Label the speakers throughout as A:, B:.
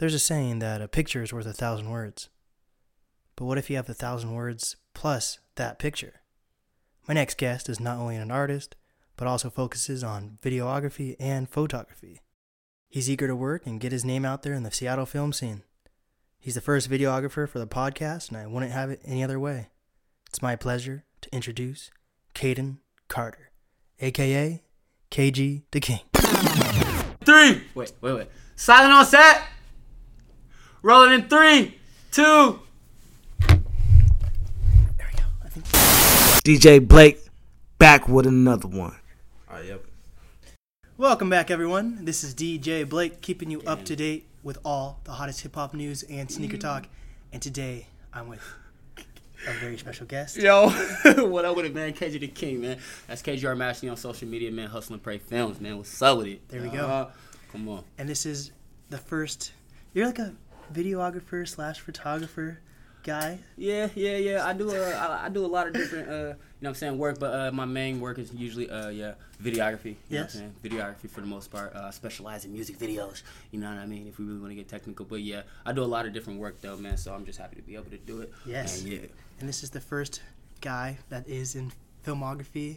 A: There's a saying that a picture is worth a thousand words. But what if you have a thousand words plus that picture? My next guest is not only an artist, but also focuses on videography and photography. He's eager to work and get his name out there in the Seattle film scene. He's the first videographer for the podcast, and I wouldn't have it any other way. It's my pleasure to introduce Caden Carter, aka KG the King.
B: Three. Wait, wait, wait. Silent on set. Rolling in three, two.
A: There we go. I think
C: DJ Blake back with another one.
B: Oh, yep.
A: Welcome back, everyone. This is DJ Blake, keeping you up to date with all the hottest hip hop news and sneaker talk. And today, I'm with a very special guest.
B: Yo, what up with it, man? KJ the King, man. That's KJR Matching on social media, man. Hustle and Pray Films, man. What's up with it?
A: There we go.
B: Uh, come on.
A: And this is the first. You're like a videographer slash photographer guy.
B: Yeah, yeah, yeah. I do a, I, I do a lot of different, uh, you know what I'm saying, work, but uh, my main work is usually, uh, yeah, videography. You know
A: Yes.
B: what I'm saying? Videography for the most part. Uh, I specialize in music videos, you know what I mean, if we really want to get technical. But yeah, I do a lot of different work, though, man, so I'm just happy to be able to do it.
A: Yes.
B: And yeah.
A: And this is the first guy that is in filmography.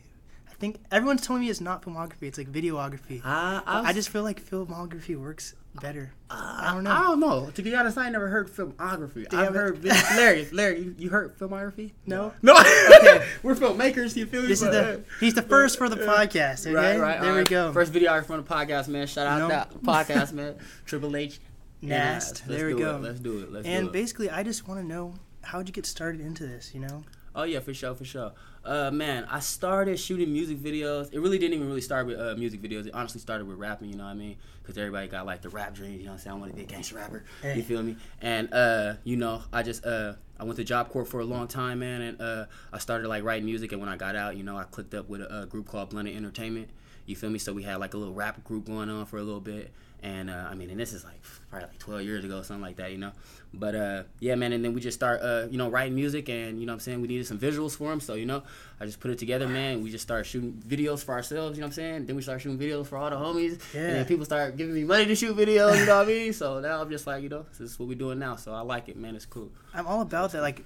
A: I think everyone's telling me it's not filmography, it's like videography.
B: I,
A: But I just feel like filmography works better. Uh, I don't know.
B: I don't know. To be honest, I never heard filmography.
A: Damn
B: I've
A: it.
B: heard Larry. Larry, you, you heard filmography?
A: No?
B: No. okay. We're filmmakers. You feel me?
A: This is the uh, he's the first for the podcast. Okay,
B: Right, right.
A: there
B: all
A: we go.
B: First videographer on the podcast, man. Shout out
A: No.
B: that podcast, man. Triple H.
A: Nast. There we go.
B: It. Let's do it. Let's
A: and
B: do it.
A: basically, I just want to know how'd you get started into this? You know?
B: Oh yeah, for sure, for sure. Uh, man, I started shooting music videos. It really didn't even really start with uh, music videos. It honestly started with rapping. You know what I mean? Because everybody got like the rap dreams. You know what I'm saying? I want to be a gangster rapper.
A: Hey.
B: You feel me? And uh, you know, I just uh, I went to Job Corps for a long time, man, and uh, I started like writing music. And when I got out, you know, I clicked up with a, a group called Blended Entertainment. You feel me? So we had like a little rap group going on for a little bit. And uh, I mean, and this is like probably like 12 years ago, something like that, you know. But uh, yeah, man, and then we just start, uh, you know, writing music, and you know, what I'm saying we needed some visuals for them, so you know, I just put it together, man. We just started shooting videos for ourselves, you know what I'm saying. Then we started shooting videos for all the homies,
A: Yeah.
B: and then people start giving me money to shoot videos, you know what I mean. So now I'm just like, you know, this is what we're doing now, so I like it, man. It's cool.
A: I'm all about that. Like,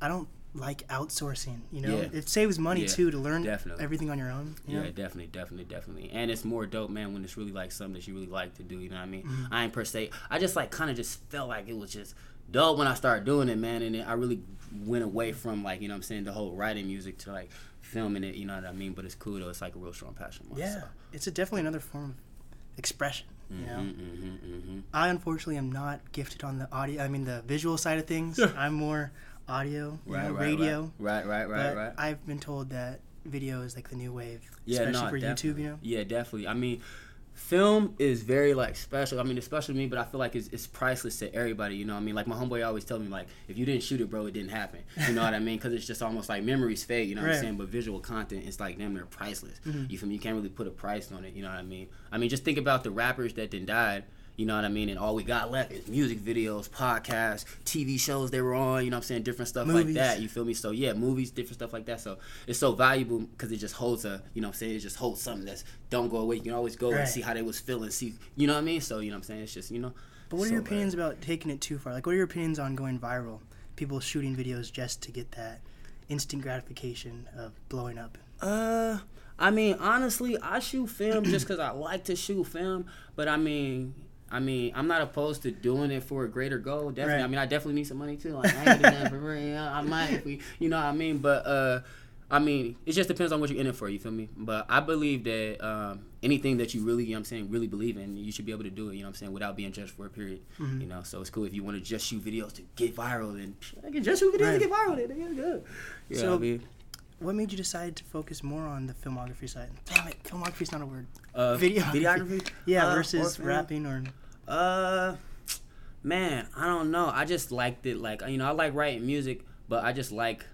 A: I don't like outsourcing. You know,
B: Yeah.
A: it saves money
B: Yeah,
A: too to learn
B: definitely.
A: everything on your own. You
B: Yeah,
A: know?
B: definitely, definitely, definitely. And it's more dope, man, when it's really like something that you really like to do. You know what I mean?
A: Mm-hmm.
B: I ain't per se. I just like kind of just felt like it was just dope when I started doing it, man. And I really went away from like you know what I'm saying the whole writing music to like filming it. You know what I mean? But it's cool though. It's like a real strong passion. mine,
A: Yeah,
B: so.
A: it's a definitely another form of expression. You know,
B: Mm-hmm, mm-hmm, mm-hmm.
A: I unfortunately am not gifted on the audio. I mean, the visual side of things. I'm more audio, you
B: Right,
A: know,
B: right,
A: radio.
B: Right, right, right, right.
A: I've been told that video is like the new wave,
B: Yeah,
A: especially
B: no,
A: for YouTube. You know,
B: Yeah, definitely. I mean, film is very like special. I mean, especially me, but I feel like it's, it's priceless to everybody. You know, what I mean, like my homeboy always tell me, like, if you didn't shoot it, bro, it didn't happen. You know what I mean? Because it's just almost like memories fade. You know what
A: Right.
B: I'm saying? But visual content it's like damn near priceless.
A: Mm-hmm.
B: You feel me? You can't really put a price on it. You know what I mean? I mean, just think about the rappers that then died. You know what I mean? And all we got left is music videos, podcasts, TV shows they were on, you know what I'm saying? Different stuff
A: Movies.
B: like that. You feel me? So yeah, movies, different stuff like that. So it's so valuable because it just holds a, you know what I'm saying? It just holds something that's don't go away. You can always go
A: Right.
B: and see how they was feeling, see, you know what I mean? So, you know what I'm saying? It's just, you know.
A: but what are
B: so
A: your
B: bad.
A: opinions about taking it too far? Like, what are your opinions on going viral? People shooting videos just to get that instant gratification of blowing up.
B: Uh, I mean, honestly, I shoot film just because I like to shoot film. But I mean, I mean, I'm not opposed to doing it for a greater goal. Definitely.
A: Right.
B: I mean, I definitely need some money too. Like, I ain't gonna for free. I might, if we, you know what I mean. But uh, I mean, it just depends on what you're in it for. You feel me? But I believe that um, anything that you really, you know what I'm saying, really believe in, you should be able to do it. You know what I'm saying, without being judged for a period.
A: Mm-hmm.
B: You know, so it's cool if you want to just shoot videos to get viral. Then I can just shoot videos
A: Right.
B: to get viral. Then it's good. You
A: So-
B: know what I mean?
A: What made you decide to focus more on the filmography side? Damn it, filmography's not a word.
B: Uh,
A: Videography.
B: videography.
A: Yeah,
B: Uh,
A: versus
B: or
A: rapping or
B: Uh, man, I don't know. I just liked it. Like you know, I like writing music, but I just like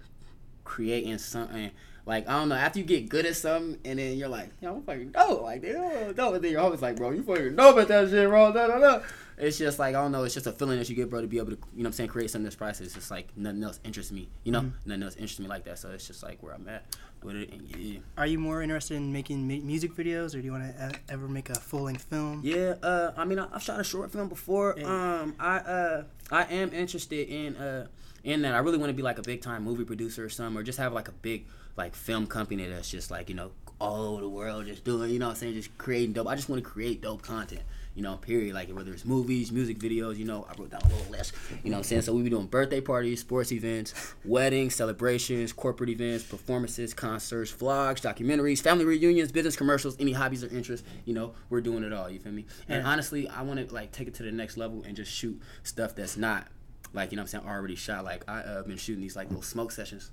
B: creating something. Like I don't know. After you get good at something, and then you're like, yo, I'm fucking dope. Like, damn, dope. And then you're always like, bro, you fucking dope at that shit, bro. Da, da, da. it's just like I don't know. It's just a feeling that you get, bro, to be able to, you know, what I'm saying, create something that's priceless. It's just like nothing else interests me, you know, nothing else interests me like that. So it's just like where I'm at with it. Yeah,
A: Are you more interested in making mu- music videos, or do you want to ever make a full length film?
B: yeah. Uh, I mean, I, I've shot a short film before.
A: Yeah.
B: Um, I uh, I am interested in uh, in that. I really want to be like a big time movie producer or something, or just have like a big like film company that's just like you know all over the world, just doing, you know, what I'm saying, just creating dope. I just want to create dope content. You know, period. Like whether it's movies, music videos, you know, I wrote down a little list. You know what I'm saying? So we be doing birthday parties, sports events, weddings, celebrations, corporate events, performances, concerts, vlogs, documentaries, family reunions, business commercials, any hobbies or interests, you know, we're doing it all, you feel me? And honestly, I want to like take it to the next level and just shoot stuff that's not like, you know what I'm saying, already shot. Like I uh, been shooting these like little smoke sessions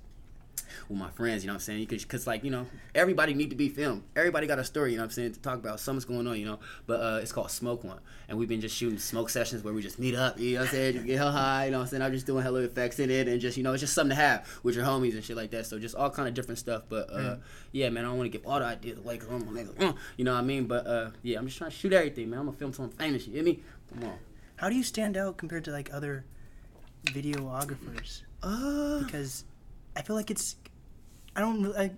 B: with my friends, you know what I'm saying? Because, like, you know, everybody need to be filmed. Everybody got a story, you know what I'm saying, to talk about. Something's going on, you know? But uh, it's called Smoke One. And we've been just shooting smoke sessions where we just meet up, you know what I'm saying? Just get hell high, you know what I'm saying? I'm just doing hella effects in it and just, you know, it's just something to have with your homies and shit like that. So just all kind of different stuff. But uh, yeah, man, I don't want to give all the ideas away because I'm a nigga, uh, you know what I mean? But uh, yeah, I'm just trying to shoot everything, man. I'm going to film I'm famous, you hear me? Come on.
A: How do you stand out compared to like other videographers?
B: Uh,
A: Because I feel like it's I don't really- I,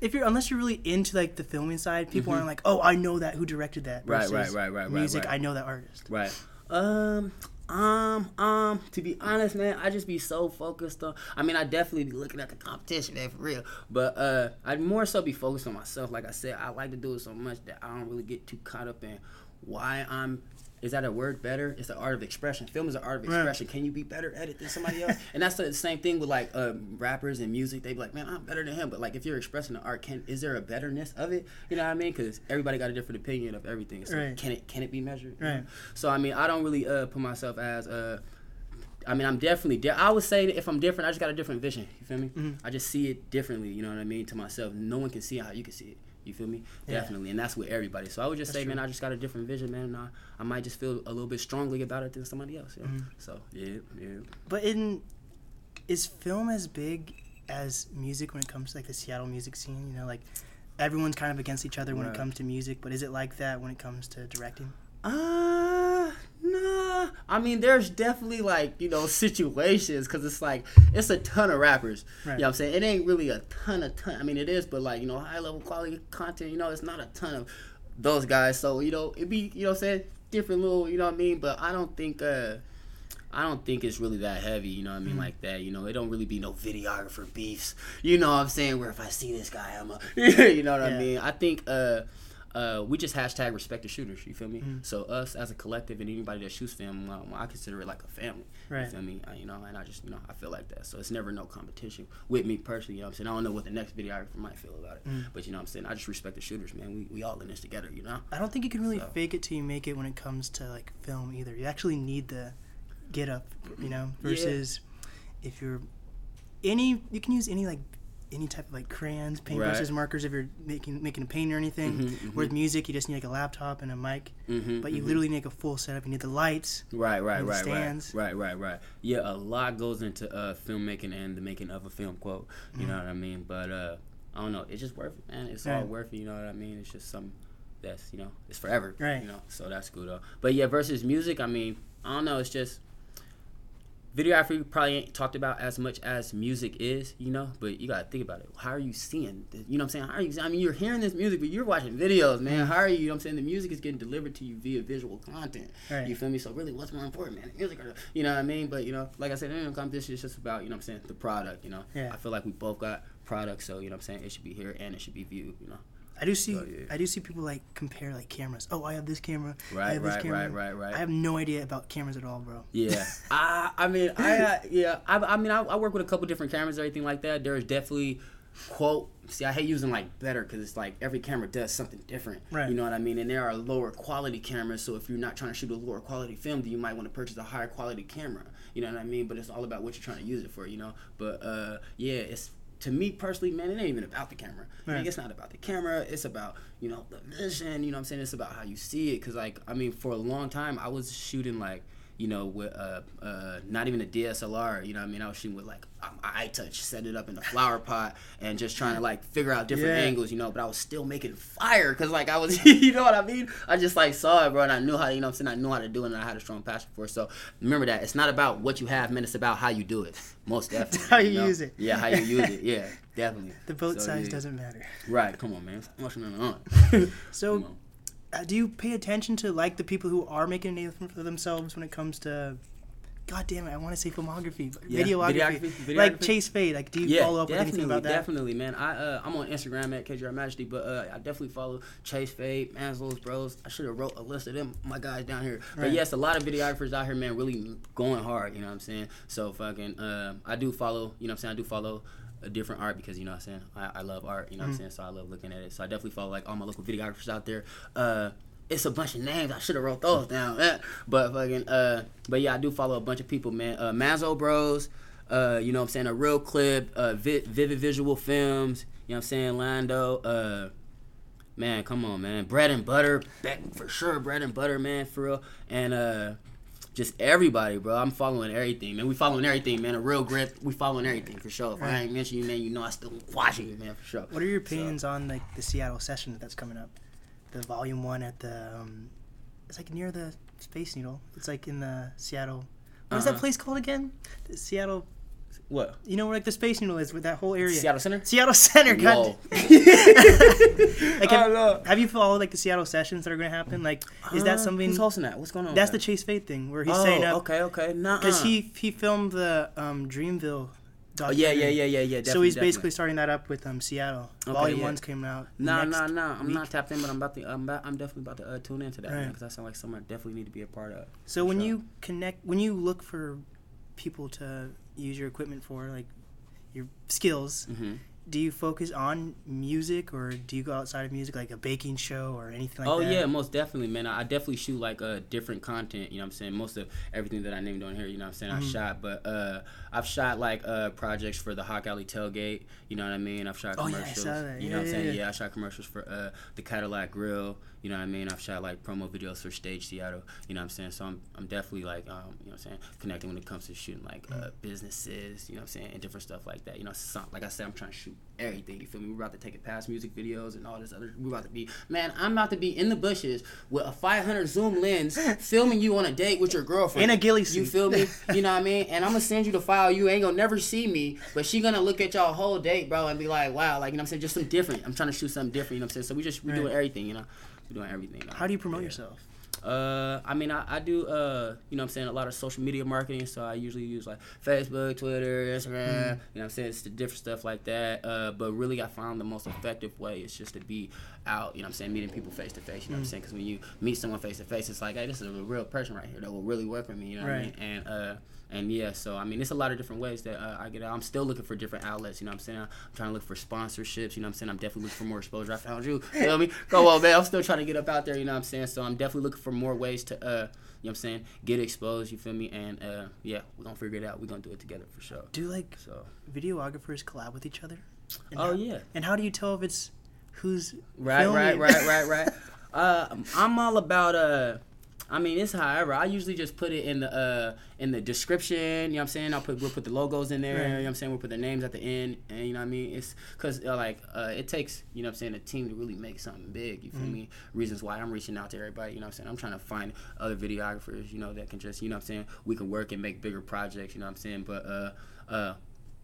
A: if you're unless you're really into like the filming side, people aren't like, oh, I know that who directed that.
B: Mm-hmm. Right, right, right, right, right,
A: Music,
B: right.
A: I know that artist.
B: Right. Um. Um. Um. To be honest, man, I just be so focused on. I mean, I definitely be looking at the competition, man, for real. But uh, I'd more so be focused on myself. Like I said, I like to do it so much that I don't really get too caught up in why I'm. Is that a word better? It's the art of expression. Film is an art of
A: Right.
B: expression. Can you be better at it than somebody else? and that's the same thing with like uh, rappers and music. They be like, man, I'm better than him. But like, if you're expressing the art, can is there a betterness of it? You know what I mean? Because everybody got a different opinion of everything. So
A: Right.
B: can it can it be measured? You know?
A: Right.
B: So I mean, I don't really uh, put myself as uh, I mean, I'm definitely. Di- I would say that if I'm different, I just got a different vision. You feel me?
A: Mm-hmm.
B: I just see it differently. You know what I mean? To myself, no one can see how you can see it. You feel me?
A: Yeah.
B: Definitely, and that's with everybody. So I would just
A: That's
B: say,
A: true.
B: man, I just got a different vision, man. And I, I might just feel a little bit strongly about it than somebody else.
A: Mm-hmm.
B: Yeah. So yeah, yeah.
A: But in is film as big as music when it comes to like the Seattle music scene? You know, like everyone's kind of against each other when
B: Right.
A: it comes to music, but is it like that when it comes to directing?
B: Uh, nah. I mean, there's definitely like you know situations because it's like it's a ton of rappers.
A: Right.
B: You know what I'm saying? It ain't really a ton of ton. I mean, it is, but like you know, high level quality content. You know, it's not a ton of those guys. So you know, it be you know, what I'm saying different little. You know what I mean? But I don't think. uh I don't think it's really that heavy, you know what I mean, like that. You know, it don't really be no videographer beefs. You know what I'm saying? Where if I see this guy, I'm a, you know what
A: Yeah.
B: I mean. I think uh, uh, we just hashtag respect the shooters. You feel me? So us as a collective and anybody that shoots film, um, I consider it like a family.
A: Right.
B: You feel me? Uh, you know, and I just you know I feel like that. So it's never no competition with me personally. You know what I'm saying? I don't know what the next videographer might feel about it, but you know what I'm saying? I just respect the shooters, man. We we all in this together. You know?
A: I don't think you can really
B: So.
A: fake it till you make it when it comes to like film either. You actually need the get up, you know, versus if you're any you can use any like any type of like crayons, paintbrushes,
B: Right.
A: markers if you're making making a paint or anything.
B: Mhm, mhm.
A: With music, you just need like a laptop and a mic,
B: Mm-hmm,
A: but you literally need a full setup. You need the lights.
B: Right, right, right,
A: stands.
B: right, right, right, right. Yeah, a lot goes into uh, filmmaking and the making of a film. Quote, you know what I mean? But uh, I don't know. It's just worth it, man. It's all worth it. You know what I mean? It's just something that's you know it's forever.
A: Right.
B: You know, so that's cool though. But yeah, versus music, I mean, I don't know. It's just videography probably ain't talked about as much as music is, you know, but you gotta think about it. How are you seeing this? You know what I'm saying? How are you I mean you're hearing this music, but you're watching videos, man. Mm-hmm. How are you, you know what I'm saying? The music is getting delivered to you via visual content.
A: Right.
B: You feel me? So really what's more important, man? The music or the, you know what I mean? But you know, like I said, in competition it's just about, you know what I'm saying, the product, you know.
A: Yeah.
B: I feel like we both got products, so you know what I'm saying, it should be here and it should be viewed, you know.
A: I do see
B: Oh, yeah.
A: I do see people like compare like cameras. Oh, I have this camera. I
B: Right,
A: have this
B: right,
A: camera.
B: right, right, right.
A: I have no idea about cameras at all, bro.
B: Yeah, I I mean I uh, yeah I, I mean I, I work with a couple different cameras everything like that. There's definitely quote. See, I hate using like better because it's like every camera does something different.
A: Right.
B: You know what I mean? And there are lower quality cameras. So if you're not trying to shoot a lower quality film, then you might want to purchase a higher quality camera. You know what I mean? But it's all about what you're trying to use it for. You know. But uh, yeah, it's to me personally, man, it ain't even about the camera. Like,
A: Right.
B: it's not about the camera. It's about you know the vision. You know what I'm saying? It's about how you see it. Cause like I mean, for a long time, I was shooting like you know, with uh, uh, not even a DSLR. You know, what I mean, I was shooting with like my iTouch, set it up in the flower pot, and just trying to like figure out different
A: Yeah.
B: angles. You know, but I was still making fire because like I was, you know what I mean. I just like saw it, bro, and I knew how. You know, what I'm saying I knew how to do it, and I had a strong passion for it. So remember that it's not about what you have, man. It's about how you do it. Most definitely.
A: how you
B: know?
A: use it.
B: Yeah, how you use it. Yeah, definitely.
A: The boat
B: So,
A: size
B: yeah.
A: doesn't matter.
B: Right. Come on, man. What's going on?
A: So, do you pay attention to like the people who are making a name for themselves when it comes to? God damn it! I want to say filmography,
B: Yeah,
A: videography,
B: videography,
A: like. Chase Fade. Like, do you
B: Yeah,
A: follow up with anything about that?
B: definitely, man. I uh, I'm on Instagram at KJR Majesty, but uh, I definitely follow Chase Fade, Maslow's Bros. I should have wrote a list of them, my guys down here. But yes, a lot of videographers out here, man, really going hard. You know what I'm saying? So fucking, uh, I do follow. You know what I'm saying? I do follow. A different art because you know what I'm saying? I, I love art you know what I'm saying? So I love looking at it. So I definitely follow like all my local videographers out there. Uh it's a bunch of names. I should have wrote those down eh. but fucking uh but yeah I do follow a bunch of people man. Uh Mazzo Bros uh, you know what I'm saying, a real clip, uh, vi- vivid visual films, you know what I'm saying, Lando, uh, man, come on, man, bread and butter, for sure, bread and butter, man, for real, and uh, just everybody, bro. I'm following everything, man. We following everything, man. A real grip, we following everything for sure. If I ain't mention you, man, you know I still watching you, man, for sure.
A: What are your
B: So-
A: on like the Seattle session that's coming up? The volume one at the um, it's like near the Space Needle. It's like in the Seattle. What is that
B: Uh-huh.
A: place called again? The Seattle.
B: What?
A: You know where like the Space Needle is with that whole area.
B: Seattle Center.
A: Seattle Center. God. Like, have,
B: know.
A: have you followed like the Seattle sessions that are going to happen? Like, is that
B: Uh,
A: something?
B: Who's hosting that? What's going on?
A: That's the Chase Fade thing where he's
B: oh,
A: saying up
B: okay, okay, nah,
A: because he he filmed the um, Dreamville.
B: Oh, yeah, yeah, yeah, yeah, yeah.
A: so he's
B: definitely,
A: basically starting that up with um Seattle.
B: Okay,
A: Volume
B: yeah.
A: one's came out.
B: Nah,
A: next
B: nah, nah. I'm not tapped in, but I'm about to. I'm, about, I'm definitely about to uh, tune into that
A: Right.
B: because that sounds like something I definitely need to be a part of.
A: So when
B: sure.
A: you connect, when you look for people to use your equipment for, like your skills,
B: hmm
A: do you focus on music or do you go outside of music, like a baking show or anything like
B: oh
A: that?
B: Oh, yeah, most definitely, man. I I definitely shoot like uh different content. You know what I'm saying? Most of everything that I named on here, you know what I'm saying? I
A: Mhm.
B: shot, but uh I've shot like uh projects for the Hawk Alley Tailgate. You know what I mean? I've shot
A: Oh, yeah, I
B: commercials.
A: saw that.
B: You know what I'm
A: Yeah,
B: saying?
A: yeah,
B: Yeah,
A: yeah.
B: I shot commercials for uh the Cadillac Grill. You know what I mean? I've shot like promo videos for Stage Seattle. You know what I'm saying? So I'm I'm definitely like um you know what I'm saying connecting when it comes to shooting like uh businesses. You know what I'm saying? And different stuff like that. You know, some, like I said, I'm trying to shoot everything. You feel me? We're about to take it past music videos and all this other. We're about to be man. I'm about to be in the bushes with a 500 zoom lens, filming you on a date with your girlfriend
A: In a ghillie suit.
B: You feel me? You know what I mean? And I'm gonna send you the file. You ain't gonna never see me, but she gonna look at y'all whole date, bro, and be like, wow, like you know what I'm saying? Just some different. I'm trying to shoot something different. You know what I'm saying? So we just we
A: Right.
B: doing everything. You know, doing everything.
A: How do you promote
B: Yeah.
A: yourself?
B: Uh, I mean, I, I do, uh, you know what I'm saying, a lot of social media marketing. So I usually use like Facebook, Twitter, Instagram, you know what I'm saying, it's the different stuff like that. Uh, but really, I found the most effective way is just to be out, you know what I'm saying, meeting people face to face, you know what I'm saying? Because when you meet someone face to face, it's like, hey, this is a real person right here that will really work with me, you know what I
A: Right.
B: mean? And, uh, and yeah, so I mean, it's a lot of different ways that uh, I get out. I'm still looking for different outlets. You know what I'm saying? I'm trying to look for sponsorships. You know what I'm saying? I'm definitely looking for more exposure. I found you. You know what I mean? Go on, man. I'm still trying to get up out there. You know what I'm saying? So I'm definitely looking for more ways to, uh, you know what I'm saying? Get exposed. You feel me? And uh, yeah, we're gonna figure it out. We're gonna do it together for sure.
A: Do like
B: So.
A: videographers collab with each other? And
B: Oh
A: how,
B: yeah.
A: And how do you tell if it's who's
B: Right,
A: filming?
B: right, right, right, right. Uh, I'm all about uh. I mean, it's however. I usually just put it in the uh in the description. You know what I'm saying? I'll put we'll put the logos in there.
A: Right.
B: You know what I'm saying? We'll put the names at the end, and you know what I mean? It's because uh, like uh, it takes you know what I'm saying a team to really make something big. You feel
A: Mm-hmm.
B: me? Reasons why I'm reaching out to everybody. You know what I'm saying? I'm trying to find other videographers. You know that can just you know what I'm saying we can work and make bigger projects. You know what I'm saying? But uh uh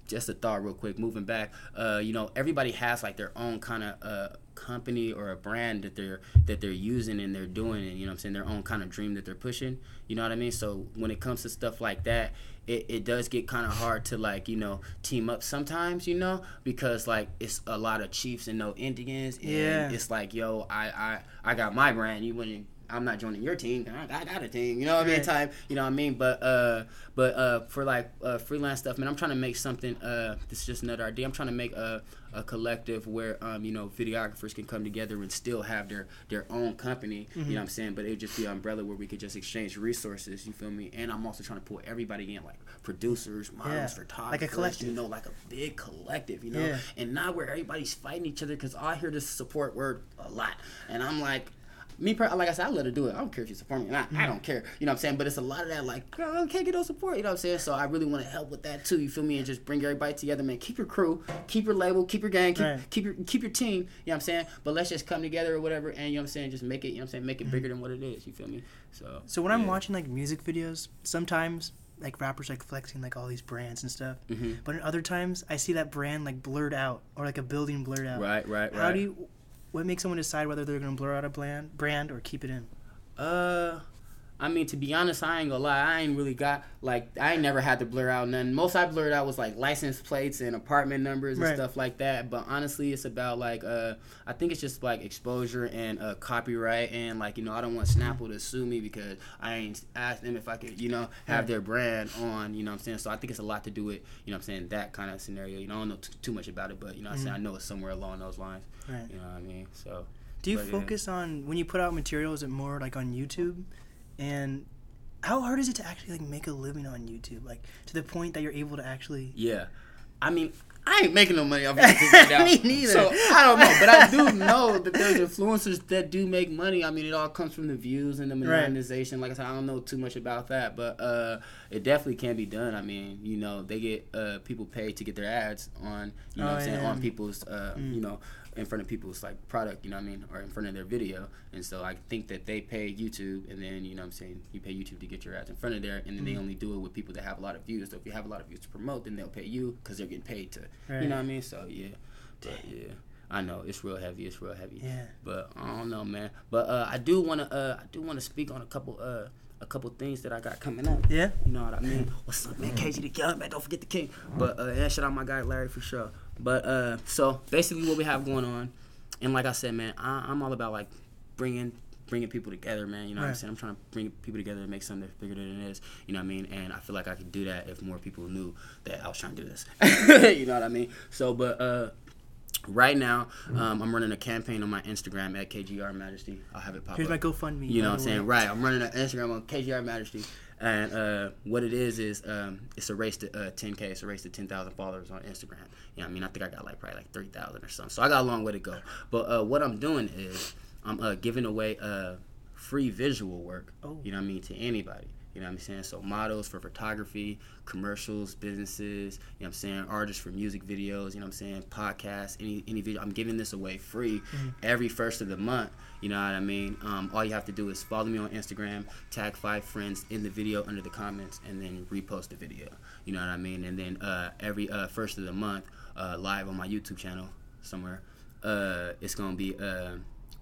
B: just a thought real quick moving back uh you know everybody has like their own kind of uh company or a brand that they're that they're using and they're doing and you know what i'm saying? Their own kind of dream that they're pushing you know what i mean? So when it comes to stuff like that it, it does get kind of hard to like you know team up sometimes you know? Because like it's a lot of chiefs and no indians and
A: Yeah.
B: it's like yo i i i got my brand you wouldn't I'm not joining your team. I, I got a team. You know what I mean? Type. You know what I mean? But uh, but uh, for like uh, freelance stuff, man, I'm trying to make something. Uh, this is just another idea. I'm trying to make a, a collective where um, you know, videographers can come together and still have their their own company. You know what I'm saying? But it would just be an umbrella where we could just exchange resources. You feel me? And I'm also trying to pull everybody in, like producers, models,
A: Yeah.
B: photographers.
A: Like a collective.
B: You know, like a big collective. You know,
A: Yeah.
B: and not where everybody's fighting each other. Because I hear this support word a lot, and I'm like. Me, like I said, I let her do it. I don't care if you support me or not. I
A: Mm-hmm.
B: don't care. You know what I'm saying? But it's a lot of that, like, girl, I can't get no support. You know what I'm saying? So I really want to help with that too. You feel me? And just bring everybody together, man. Keep your crew, keep your label, keep your gang, keep,
A: Right.
B: keep your keep your team. You know what I'm saying? But let's just come together or whatever, and you know what I'm saying? Just make it. You know what I'm saying? Make it bigger than what it is. You feel me? So.
A: Mm-hmm. So when I'm watching like music videos, sometimes like rappers like flexing like all these brands and stuff.
B: Mhm.
A: But in other times, I see that brand like blurred out or like a building blurred out.
B: Right, right, right.
A: How do you? What makes someone decide whether they're gonna blur out a brand, brand or keep it in?
B: Uh, I mean, to be honest, I ain't gonna lie. I ain't really got like I ain't never had to blur out none. Most I blurred out was like license plates and apartment numbers and
A: Right.
B: stuff like that. But honestly, it's about like uh, I think it's just like exposure and uh, copyright and like you know I don't want Snapple to sue me because I ain't asked them if I could you know have
A: Right.
B: their brand on. You know what I'm saying? So I think it's a lot to do with you know what I'm saying that kind of scenario. You know I don't know t- too much about it, but you know what I'm saying I know it's somewhere along those lines.
A: Right.
B: You know what I mean? So.
A: Do you
B: But, yeah.
A: focus on when you put out material? Is it more like on YouTube? And how hard is it to actually like make a living on YouTube? Like to the point that you're able to actually.
B: Yeah, I mean, I ain't making no money off YouTube right now.
A: Me neither.
B: So I don't know, but I do know that there's influencers that do make money. I mean, it all comes from the views and the
A: Right.
B: monetization. Like I said, I don't know too much about that, but uh, it definitely can be done. I mean, you know, they get uh, people paid to get their ads on, you know,
A: Oh,
B: what I'm saying, on people's, uh,
A: Mm.
B: you know. In front of people's like product, you know what I mean, or in front of their video, and so I think that they pay YouTube, and then you know what I'm saying you pay YouTube to get your ads in front of there, and then they
A: Mm.
B: only do it with people that have a lot of views. So if you have a lot of views to promote, then they'll pay you because they're getting paid to
A: Right.
B: you know what I mean? So yeah, but yeah, I know it's real heavy. It's real heavy.
A: Yeah.
B: But I don't know, man. But uh, I do wanna uh, I do wanna speak on a couple uh a couple things that I got coming up.
A: Yeah.
B: You know what I mean? What's up, man? KG the Gun, man. Don't forget the king. But uh, yeah, shout out my guy Larry for sure. But uh, so basically, what we have going on, and like I said, man, I, I'm all about like bringing bringing people together, man. You know what I'm saying? I'm trying to bring people together and make something that's bigger than it is. You know what I mean? And I feel like I could do that if more people knew that I was trying to do this. you know what I mean? So, but uh, right now, um, I'm running a campaign on my Instagram at KGR Majesty. I'll have it pop up.
A: Here's
B: up.
A: my GoFundMe.
B: You know what I'm saying? Right. I'm running an Instagram on KGR Majesty. And uh, what it is is um, it's a race to uh, 10k. It's a race to 10,000 followers on Instagram. You know, I mean, I think I got like probably like 3,000 or something. So I got a long way to go. But uh, what I'm doing is I'm uh, giving away uh, free visual work.
A: Oh.
B: You know what I mean to anybody. You know what I'm saying? So models for photography, commercials, businesses, you know what I'm saying, artists for music videos, you know what I'm saying, podcasts, any any video. I'm giving this away free every first of the month. You know what I mean? Um, all you have to do is follow me on Instagram, tag five friends in the video under the comments, and then repost the video. You know what I mean? And then uh, every uh, first of the month, uh, live on my YouTube channel somewhere, uh, it's gonna be uh,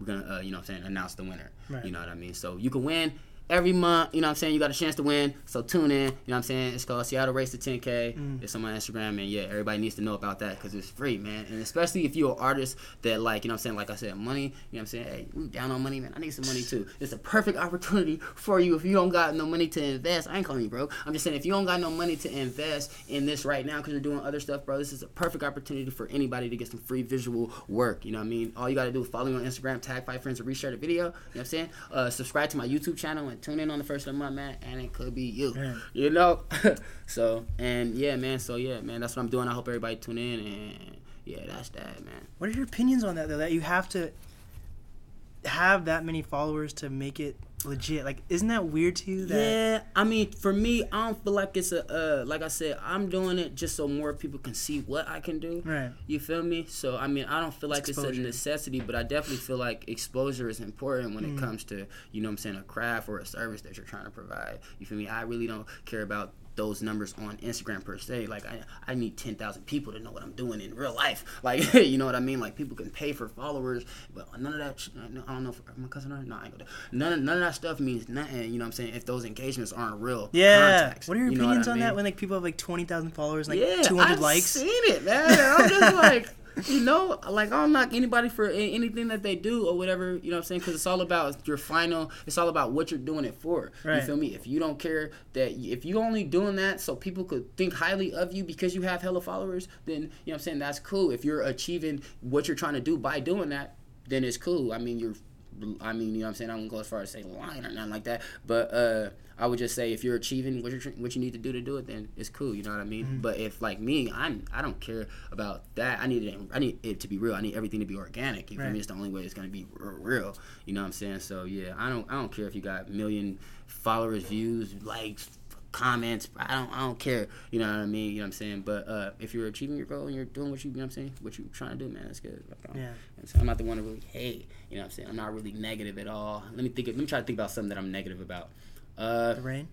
B: we're gonna uh, you know what I'm saying announce the winner.
A: Right.
B: You know what I mean? So you can win every month, you know what I'm saying? You got a chance to win. So tune in, you know what I'm saying? It's called Seattle Race to 10K.
A: Mm.
B: It's on my Instagram, and yeah, everybody needs to know about that because it's free, man. And especially if you're an artist that, like, you know what I'm saying? Like I said, money, you know what I'm saying? Hey, we down on money, man. I need some money too. It's a perfect opportunity for you if you don't got no money to invest. I ain't calling you broke. I'm just saying if you don't got no money to invest in this right now because you're doing other stuff, bro, this is a perfect opportunity for anybody to get some free visual work. You know what I mean? All you got to do is follow me on Instagram, tag five friends, and reshare the video. You know what I'm saying? Uh, subscribe to my YouTube channel tune in on the first of the month, man. And it could be you.
A: Yeah.
B: You know? so, and yeah, man. So, yeah, man. That's what I'm doing. I hope everybody tune in. And yeah, that's that, man.
A: What are your opinions on that though? That you have to have that many followers to make it legit. Like, isn't that weird to you? That
B: Yeah, I mean, for me, I don't feel like it's a. Uh, like I said, I'm doing it just so more people can see what I can do.
A: Right.
B: You feel me? So I mean, I don't feel like it's, a necessity, but I definitely feel like exposure is important when
A: Mm.
B: it comes to you know what I'm saying a craft or a service that you're trying to provide. You feel me? I really don't care about those numbers on Instagram per se. Like I, I need ten thousand people to know what I'm doing in real life. Like you know what I mean? Like people can pay for followers, but none of that. I don't know if my cousin or no, I ain't gonna. None of, none of that stuff means nothing. You know what I'm saying? If those engagements aren't real.
A: Yeah.
B: contacts,
A: What are your
B: you
A: opinions on that when like people have like twenty thousand followers, and,
B: yeah,
A: like two hundred
B: I've
A: likes?
B: seen it, man. I'm just like, you know, like I don't knock anybody for anything that they do or whatever. You know what I'm saying? Because it's all about your final. It's all about what you're doing it for.
A: Right.
B: You feel me? If you don't care that if you only doing that so people could think highly of you because you have hella followers, then you know what I'm saying. That's cool. If you're achieving what you're trying to do by doing that, then it's cool. I mean, you're I mean, you know what I'm saying? I won't go as far as say lying or nothing like that. But uh, I would just say if you're achieving what you what you need to do to do it, then it's cool. You know what I mean?
A: Mm-hmm.
B: But if like me, I'm I don't care about that. I need it. I need it to be real. I need everything to be organic. You feel
A: Right.
B: me? It's the only way it's gonna be real. You know what I'm saying? So yeah, I don't I don't care if you got million followers, views, likes. Comments, I don't, I don't care. You know what I mean. You know what I'm saying. But uh, if you're achieving your goal and you're doing what you, you know what I'm saying, what you're trying to do, man, that's good. Like,
A: Yeah.
B: and so I'm not the one to really hate. You know what I'm saying? I'm not really negative at all. Let me think. Of, let me try to think about something that I'm negative about. Uh,
A: The rain,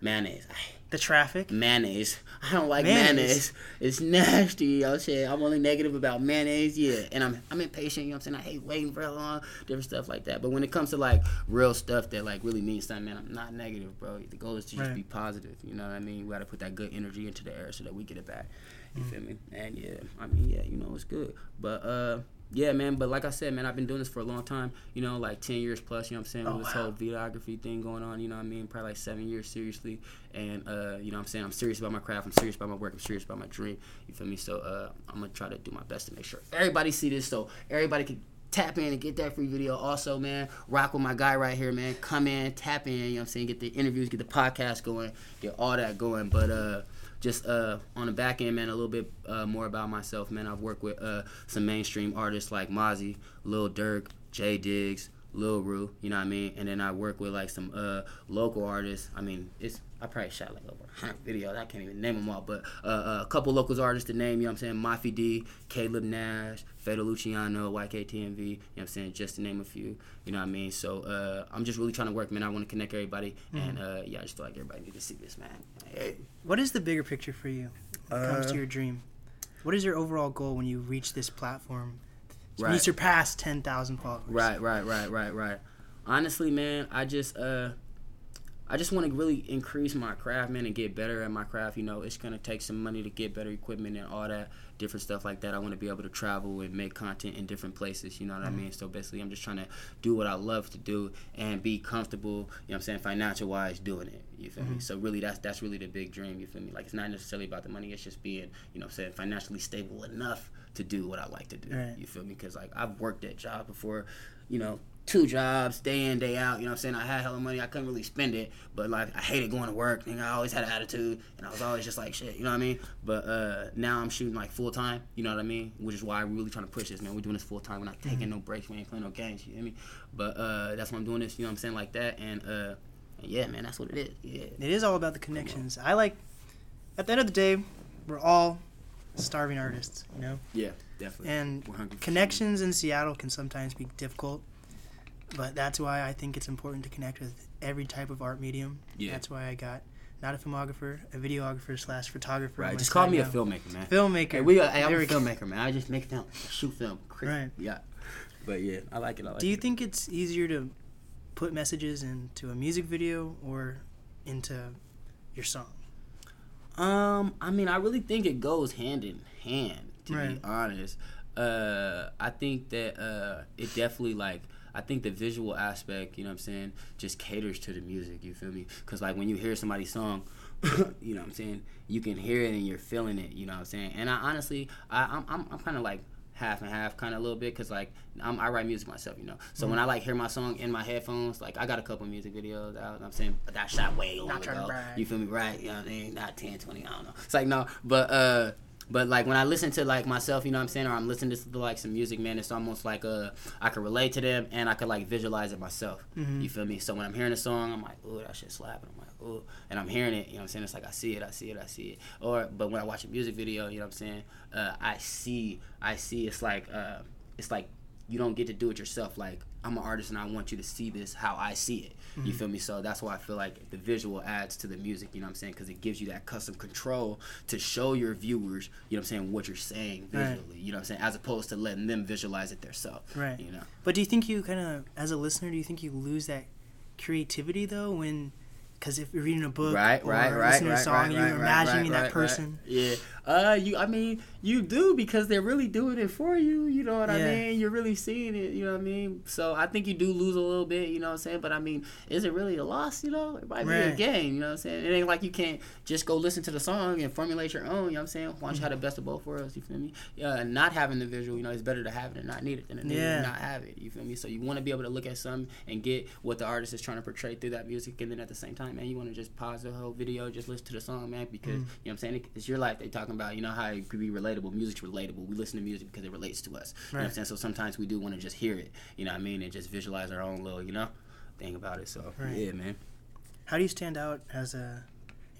B: mayonnaise.
A: the traffic.
B: Mayonnaise. I don't like
A: Mayonnaise.
B: mayonnaise. It's nasty. You know what I'm only negative about mayonnaise. Yeah, and I'm I'm impatient. You know what I'm saying? I hate waiting for long, different stuff like that. But when it comes to like real stuff that like really means something, man, I'm not negative, bro. The goal is to just
A: Right.
B: be positive. You know what I mean? We got to put that good energy into the air so that we get it back. You feel me? And yeah, I mean, yeah, you know, it's good. But uh, yeah, man. But like I said, man, I've been doing this for a long time. You know, like ten years plus. You know what I'm saying?
A: Oh,
B: With this
A: wow.
B: whole videography thing going on. You know what I mean? Probably like seven years seriously. And uh, you know what I'm saying? I'm serious about my craft. I'm serious about my work. I'm serious about my dream. You feel me? So uh, I'm gonna try to do my best to make sure everybody see this, so everybody can tap in and get that free video. Also, man, rock with my guy right here, man. Come in, tap in. You know what I'm saying? Get the interviews, get the podcast going, get all that going. But uh, just uh, on the back end, man, a little bit uh, more about myself, man. I've worked with uh, some mainstream artists like Mozzy, Lil Durk, Jay Diggs, Lil Rue, you know what I mean? And then I work with like some uh, local artists. I mean, it's I probably shot like over 100 videos. I can't even name them all, but uh, uh, a couple locals artists to name, you know what I'm saying? Mafi D, Caleb Nash, Fede Luciano, YKTMV, you know what I'm saying? Just to name a few, you know what I mean? So uh, I'm just really trying to work, man. I want to connect everybody. And uh, yeah, I just feel like everybody need to see this, man. Hey.
A: What is the bigger picture for you when it comes
B: Uh,
A: to your dream? What is your overall goal when you reach this platform? You
B: Right.
A: surpass 10,000 followers.
B: Right, right, right, right, right. Honestly, man, I just uh I just want to really increase my craft, man, and get better at my craft. You know, it's gonna take some money to get better equipment and all that different stuff like that. I want to be able to travel and make content in different places. You know what I mean? So basically, I'm just trying to do what I love to do and be comfortable. You know, what I'm saying financial wise doing it. You feel me? So really, that's that's really the big dream. You feel me? Like it's not necessarily about the money. It's just being, you know, what I'm saying financially stable enough to do what I like to do.
A: Right.
B: You feel me? Because like I've worked that job before, you know, two jobs, day in, day out. You know what I'm saying? I had hella money. I couldn't really spend it, but like I hated going to work. Nigga, I always had an attitude, and I was always just like shit. You know what I mean? But uh, now I'm shooting like full time. You know what I mean? Which is why I'm really trying to push this, man. We're doing this full time. We're not taking no breaks. We ain't playing no games. You hear me? But uh, that's why I'm doing this. You know what I'm saying? Like that, and uh, and yeah, man, that's what it is. Yeah.
A: It is all about the connections. I like, at the end of the day, we're all starving artists, you know?
B: Yeah, definitely.
A: And connections in Seattle can sometimes be difficult, but that's why I think it's important to connect with every type of art medium.
B: Yeah.
A: That's why I got not a filmographer, a videographer slash photographer.
B: Right. Just call me a filmmaker, man.
A: filmmaker.
B: Hey, we, hey, I'm a filmmaker, man. I just make film, shoot film.
A: Right.
B: Yeah. But yeah, I like it. I like
A: Do you
B: it.
A: think it's easier to put messages into a music video or into your song?
B: Um, I mean, I really think it goes hand in hand. To
A: Right.
B: be honest, uh, I think that uh, it definitely like. I think the visual aspect, you know what I'm saying, just caters to the music, you feel me? Because, like, when you hear somebody's song, you know what I'm saying, you can hear it and you're feeling it, you know what I'm saying? And I honestly, I, I'm, I'm, I'm kind of like half and half, kind of a little bit, because, like, I'm, I write music myself, you know? So when I, like, hear my song in my headphones, like, I got a couple music videos out, I'm saying? But that shot way long
A: to
B: ago. You feel me? Right? You know what I mean? Not 10, 20, I don't know. It's like, no, but, uh, but like when I listen to like myself, you know what I'm saying, or I'm listening to like some music, man, it's almost like uh I can relate to them and I could like visualize it myself. You feel me? So when I'm hearing a song, I'm like, ooh, that shit slapping. I'm like, ooh, and I'm hearing it. You know what I'm saying? It's like I see it, I see it, I see it. Or but when I watch a music video, you know what I'm saying? Uh, I see, I see. It's like uh, it's like you don't get to do it yourself. Like I'm an artist and I want you to see this how I see it. You mm-hmm. feel me? So that's why I feel like the visual adds to the music. You know what I'm saying? Because it gives you that custom control to show your viewers. You know what I'm saying? What you're saying
A: Right.
B: visually. You know what I'm saying? As opposed to letting them visualize it themselves.
A: Right.
B: You know.
A: But do you think you kind of, as a listener, do you think you lose that creativity though when because if you're reading a book
B: right,
A: or
B: right, right,
A: listening
B: right,
A: to a song,
B: right,
A: you're
B: right,
A: imagining
B: right,
A: that person.
B: Right. Yeah. Uh, you. I mean, you do because they're really doing it for you. You know what I mean? You're really seeing it. You know what I mean? So I think you do lose a little bit. You know what I'm saying? But I mean, is it really a loss? You know, it might be a gain. You know what I'm saying? It ain't like you can't just go listen to the song and formulate your own. You know what I'm saying? Why don't you have the best of both worlds? You feel me? Yeah. Not having the visual, you know, it's better to have it and not need it than to it
A: Yeah.
B: not have it. You feel me? So you want to be able to look at something and get what the artist is trying to portray through that music, and then at the same time, man, you want to just pause the whole video, just listen to the song, man, because you know what I'm saying. It's your life. They talking about, you know, how it could be relatable. Music's relatable. We listen to music because it relates to us. You know I'm saying? So sometimes we do want to just hear it. You know what I mean? And just visualize our own little, you know, thing about it. So
A: Right.
B: yeah, man.
A: How do you stand out as a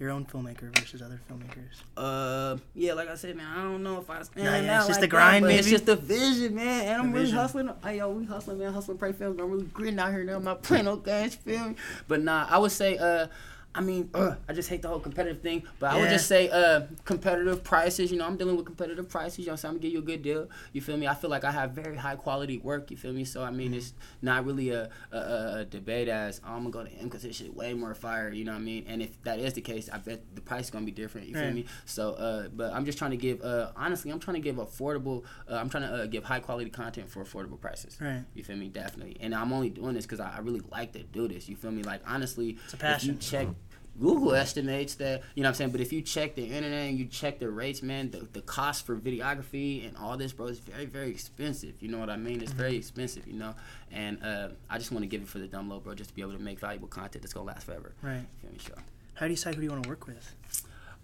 A: your own filmmaker versus other filmmakers?
B: Uh, yeah, like I said, man, I don't know if I stand
A: Nah, yeah,
B: out
A: it's just
B: like
A: the grind,
B: man. It's just the vision, man. And I'm really
A: vision.
B: hustling. Hey, yo, we hustling, man. Hustling, pray films. I'm really gritting out here now. I'm not playing no games, feel me? But nah, I would say, uh, I mean, uh, I just hate the whole competitive thing. But I would just say, uh, competitive prices. You know, I'm dealing with competitive prices. You know, what I'm gonna give you a good deal. You feel me? I feel like I have very high quality work. You feel me? So I mean, it's not really a a, a, debate as oh, I'm gonna go to him because his shit way more fire. You know what I mean? And if that is the case, I bet the price is gonna be different. You feel
A: Right.
B: me? So, uh, but I'm just trying to give, uh, honestly, I'm trying to give affordable, uh, I'm trying to uh, give high quality content for affordable prices.
A: Right.
B: You feel me? Definitely. And I'm only doing this because I, I really like to do this. You feel me? Like, honestly,
A: It's a passion.
B: if you check, Google estimates that, you know what I'm saying? But if you check the internet and you check the rates, man, the, the cost for videography and all this, bro, is very, very expensive. You know what I mean? It's
A: Mm-hmm.
B: very expensive, you know? And uh, I just want to give it for the dumb low, bro, just to be able to make valuable content that's going to last forever.
A: Right.
B: Feel me? Sure.
A: How do you decide who you want to work with?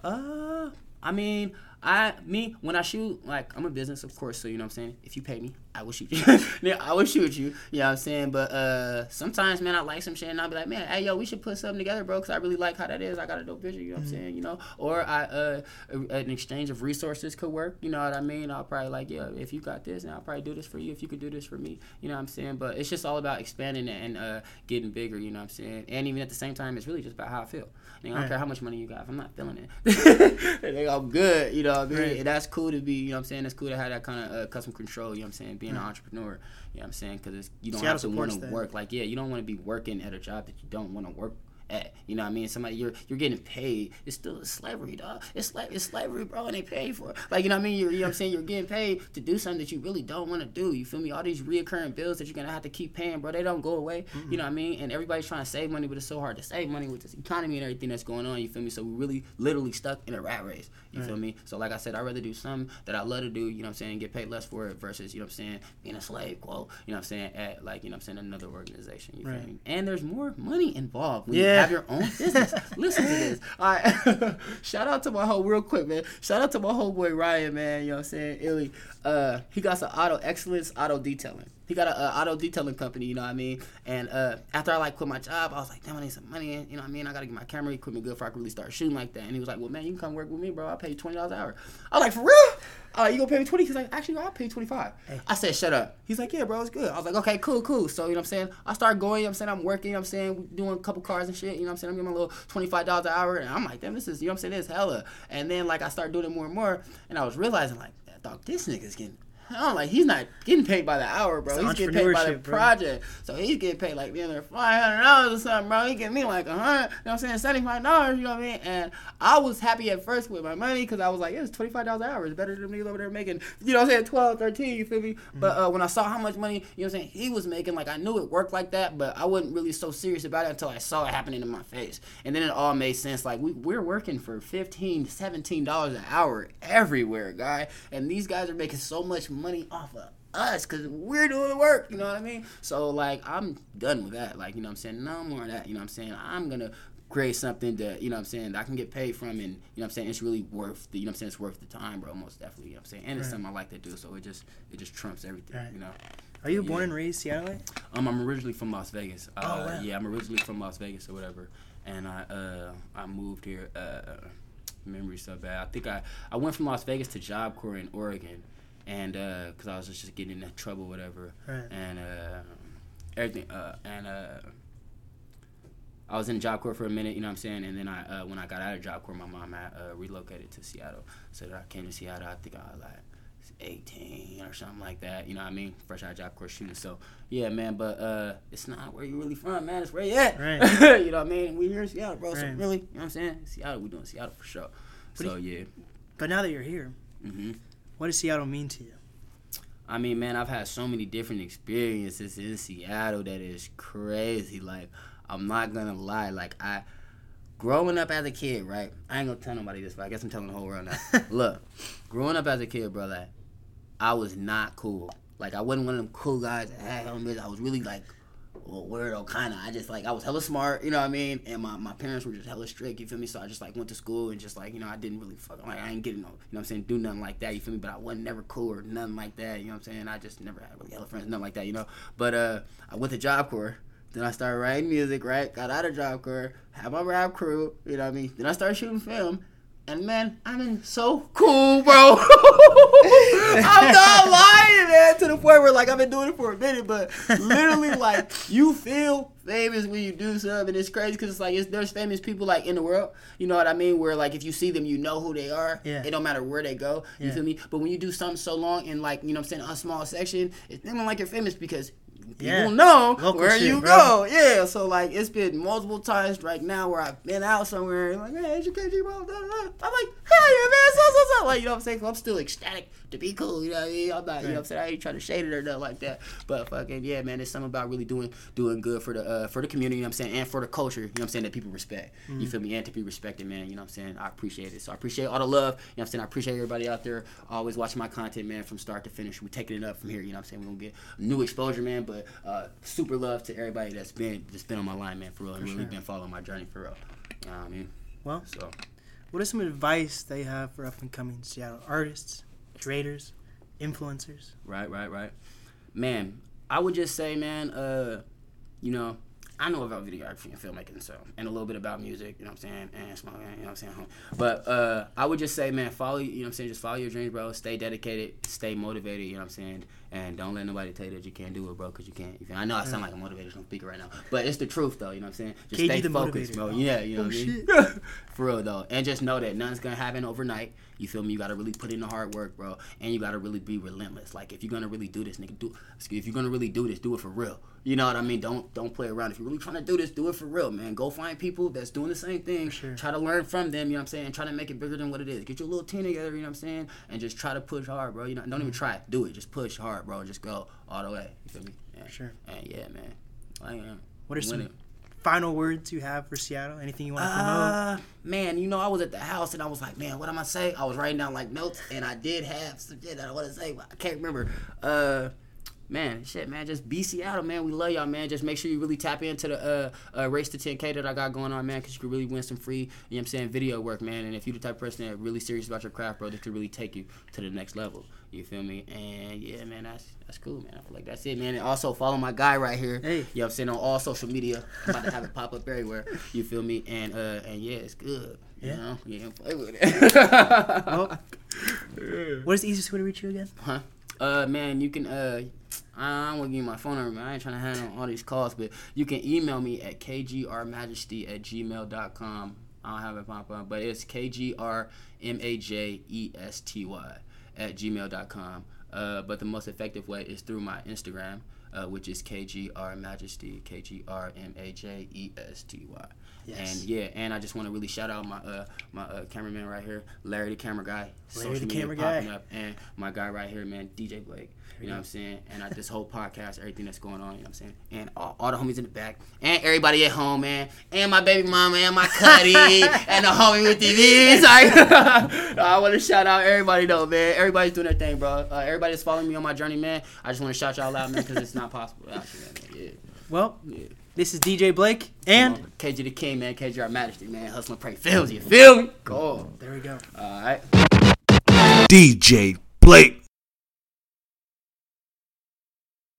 B: Uh, I mean, I me when I shoot, like I'm a business, of course. So you know what I'm saying. If you pay me, I will shoot you. yeah, I will shoot you. You know what I'm saying. But uh, sometimes, man, I like some shit, and I'll be like, man, hey, yo, we should put something together, bro, because I really like how that is. I got a dope vision. You know what I'm saying. You know, or I uh, an exchange of resources could work. You know what I mean. I'll probably like, yeah, if you got this, and I'll probably do this for you. If you could do this for me, you know what I'm saying. But it's just all about expanding it and uh, getting bigger. You know what I'm saying. And even at the same time, it's really just about how I feel. I, don't
A: Right.
B: care how much money you got. If I'm not feeling it, I'm good. You know what I mean?
A: Right.
B: That's cool to be, you know what I'm saying? It's cool to have that kind of uh, custom control, you know what I'm saying? Being an
A: mm.
B: entrepreneur, you know what I'm saying? Because you don't
A: Seattle
B: have to want to work. Like, yeah, you don't want to be working at a job that you don't want to work at. You know what I mean? Somebody, you're you're getting paid. It's still slavery, dog. It's, sla- it's slavery, bro, and they pay for it. Like, you know what I mean? You're, you know what I'm saying? You're getting paid to do something that you really don't want to do. You feel me? All these reoccurring bills that you're to have to keep paying, bro, they don't go away. You know what I mean? And everybody's trying to save money, but it's so hard to save money with this economy and everything that's going on. You feel me? So we really literally stuck in a rat race. You feel me? So like I said, I'd rather do something that I love to do, you know what I'm saying, get paid less for it versus, you know what I'm saying, being a slave, quote, you know what I'm saying, at like, you know what I'm saying, another organization. You
A: Right.
B: feel me? And there's more money involved
A: Yeah.
B: Have your own business. Listen to this. All right. Shout out to my whole real quick, man. Shout out to my whole boy Ryan, man. You know what I'm saying? Illy. Uh he got some auto excellence auto detailing. He got a, uh auto detailing company, you know what I mean? And uh after I like quit my job, I was like, damn, I need some money. You know what I mean? I gotta get my camera equipment good before I can really start shooting like that. And he was like, Well man, you can come work with me, bro. I'll pay you twenty dollars an hour. I was like, for real? Uh, you gonna pay me twenty? He's like, actually, I'll pay you twenty five. I said, shut up. He's like, yeah, bro, it's good. I was like, okay, cool, cool. So you know what I'm saying? I start going. You know what I'm saying I'm working. You know what I'm saying doing a couple cars and shit. You know what I'm saying I'm getting my little twenty five dollars an hour, and I'm like, damn, this is you know what I'm saying this is hella. And then like I started doing it more and more, and I was realizing like, dog, this nigga's getting. I'm like, he's not getting paid by the hour, bro.
A: It's
B: He's getting paid by the
A: bro.
B: project. So he's getting paid like the other five hundred dollars or something, bro. He getting me like a hundred, you know what I'm saying, seventy five dollars, you know what I mean? And I was happy at first with my money because I was like, yeah, it's twenty five dollars an hour. It's better than me over there making, you know what I'm saying, 12, 13, you feel me? But uh, when I saw how much money, you know what I'm saying, he was making, like I knew it worked like that, but I wasn't really so serious about it until I saw it happening in my face. And then it all made sense. Like we, we're working for 15 17 dollars an hour everywhere, guy. And these guys are making so much money off of us because we're doing the work, you know what I mean? So like I'm done with that. Like, you know what I'm saying? No more of that, you know what I'm saying? I'm gonna create something that, you know what I'm saying, that I can get paid from and you know what I'm saying, it's really worth the you know what I'm saying, it's worth the time, bro, most definitely, you know what I'm saying? And it's something I like to do, so it just it just trumps everything,
A: Right.
B: you know.
A: Are you born and raised Seattle?
B: Um, I'm originally from Las Vegas. Uh,
A: Oh, wow.
B: Yeah, I'm originally from Las Vegas or whatever, and I uh I moved here. Uh, memory so bad. I think I I went from Las Vegas to Job Corps in Oregon, and uh, cause I was just getting in trouble, whatever,
A: Right.
B: and uh, everything, uh, and uh. I was in Job Corps for a minute, you know what I'm saying, and then I, uh, when I got out of Job Corps, my mom had uh, relocated to Seattle. So I came to Seattle. I think I was like 18 or something like that. You know what I mean? Fresh out of Job Corps shooting. So yeah, man. But uh, it's not where you really from, man. It's where you at.
A: Right.
B: you know what I mean? We here in Seattle, bro. So really, you know what I'm saying? Seattle, we doing Seattle for sure.
A: do
B: So yeah.
A: But now that you're here,
B: hmm
A: what does Seattle mean to you?
B: I mean, man, I've had so many different experiences in Seattle that is crazy. Like, I'm not gonna lie. Like, I, growing up as a kid, right? I ain't gonna tell nobody this, but I guess I'm telling the whole world now. Look, growing up as a kid, bro, like, I was not cool. Like, I wasn't one of them cool guys that had helmets. I was really like, well, weirdo kind of. I just like I was hella smart, you know what I mean? And my, my parents were just hella strict, you feel me? So I just like went to school and just like you know I didn't really fuck like I ain't getting no, you know what I'm saying? Do nothing like that, you feel me? But I wasn't never cool or nothing like that, you know what I'm saying? I just never had really hella friends, nothing like that, you know. But uh, I went to Job Corps. Then I started writing music, right? Got out of Job Corps, had my rap crew, you know what I mean? Then I started shooting film. And man, I'm in so cool, bro. I'm not lying, man. To the point where like I've been doing it for a minute, but literally like you feel famous when you do something. It's crazy because it's like it's, there's famous people like in the world. You know what I mean? Where like if you see them, you know who they are.
A: Yeah.
B: It don't matter where they go. You
A: Yeah.
B: feel me? But when you do something so long in like you know what I'm saying a small section, it's not like you're famous because.
A: Yeah.
B: People know
A: Local
B: where
A: shit,
B: you
A: bro.
B: go. Yeah, so like it's been multiple times right now where I've been out somewhere and like, hey, your KG, bro. I'm like, hey, Like, you know what I'm saying? I'm still ecstatic to be cool. You know what I mean? I'm not, you know what I'm saying? I ain't trying to shade it or nothing like that. But fucking, yeah, man, it's something about really doing doing good for the uh, for the community, you know what I'm saying? And for the culture, you know what I'm saying? That people respect.
A: Mm-hmm.
B: You feel me? And to be respected, man, you know what I'm saying? I appreciate it. So I appreciate all the love, you know what I'm saying? I appreciate everybody out there always watching my content, man, from start to finish. We're taking it up from here, you know what I'm saying? We're going to get new exposure, man, but uh, super love to everybody that's been just been on my line, man, for real, and really
A: sure.
B: been following my journey for real. You know what I mean?
A: Well,
B: So,
A: what is some advice they have for up and coming Seattle artists, creators, influencers?
B: right, right, right. Man, I would just say, man, uh, you know, I know about videography and filmmaking, so and a little bit about music, you know what I'm saying, and smoking, you know what I'm saying. But uh, I would just say, man, follow, you know what I'm saying, just follow your dreams, bro. Stay dedicated, stay motivated, you know what I'm saying, and don't let nobody tell you that you can't do it, bro, because you can't. I know I sound like a motivational speaker right now, but it's the truth, though, you know what I'm saying. Just
A: KG
B: stay
A: the
B: focused, bro. Yeah, you know
A: Oh,
B: what I mean. For real though, and just know that nothing's gonna happen overnight. You feel me? You gotta really put in the hard work, bro, and you gotta really be relentless. Like if you're gonna really do this, nigga, do. Excuse, if you're gonna really do this, do it for real. You know what I mean? Don't don't play around. If you're really trying to do this, do it for real, man. Go find people that's doing the same thing.
A: sure.
B: Try to learn from them. You know what I'm saying? And try to make it bigger than what it is. Get your little team together. You know what I'm saying? And just try to push hard, bro. You know, don't even try. Do it. Just push hard, bro. Just go all the way. You feel me? Yeah.
A: Sure.
B: And yeah, man. I am.
A: What are some
B: winning.
A: final words you have for Seattle? Anything you want to promote?
B: Uh, man, you know, I was at the house and I was like, man, what am I say? I was writing down like notes and I did have some shit that I want to say, but I can't remember. Uh, man, shit, man, just be Seattle, man. We love y'all, man. Just make sure you really tap into the uh, uh race to 10K that I got going on, man, because you could really win some free, you know what I'm saying, video work, man. And if you're the type of person that really serious about your craft, bro, this could really take you to the next level. You feel me? And yeah, man, that's that's cool, man. I feel like that's it, man. And also follow my guy right here.
A: Hey.
B: You know what I'm saying? On all social media. I'm about to have it pop up everywhere. You feel me? And uh and yeah, it's good. You
A: Yeah.
B: know? Yeah, play with it.
A: Well, what is the easiest way to reach you again?
B: huh? Uh man, you can uh I want to give you my phone number, man. I ain't trying to handle all these calls, but you can email me at kgrmajesty at gmail.com. I don't have it pop up, but it's kgrmajesty at gmail.com. Uh, but the most effective way is through my Instagram, uh, which is kgrmajesty, k-g-r-m-a-j-e-s-t-y.
A: Yes.
B: And yeah, and I just want to really shout out my uh my uh, cameraman right here, Larry the camera guy,
A: Larry the camera guy.
B: up, and my guy right here, man, DJ Blake. You know what I'm saying? And I, this whole podcast, everything that's going on, you know what I'm saying? And all, all the homies in the back, and everybody at home, man, and my baby mama, and my cutty, and the homie with TV. Sorry. I want to shout out everybody though, man. Everybody's doing their thing, bro. Uh, everybody's following me on my journey, man. I just want to shout y'all out, man, because it's not possible without you, man. Yeah.
A: Well,
B: Yeah.
A: this is DJ Blake, and
B: Come on. KG the King, man. KG our Majesty, man. Hustling, pray, fills you. Feel me? Go.
A: there we go.
B: All right.
C: DJ Blake.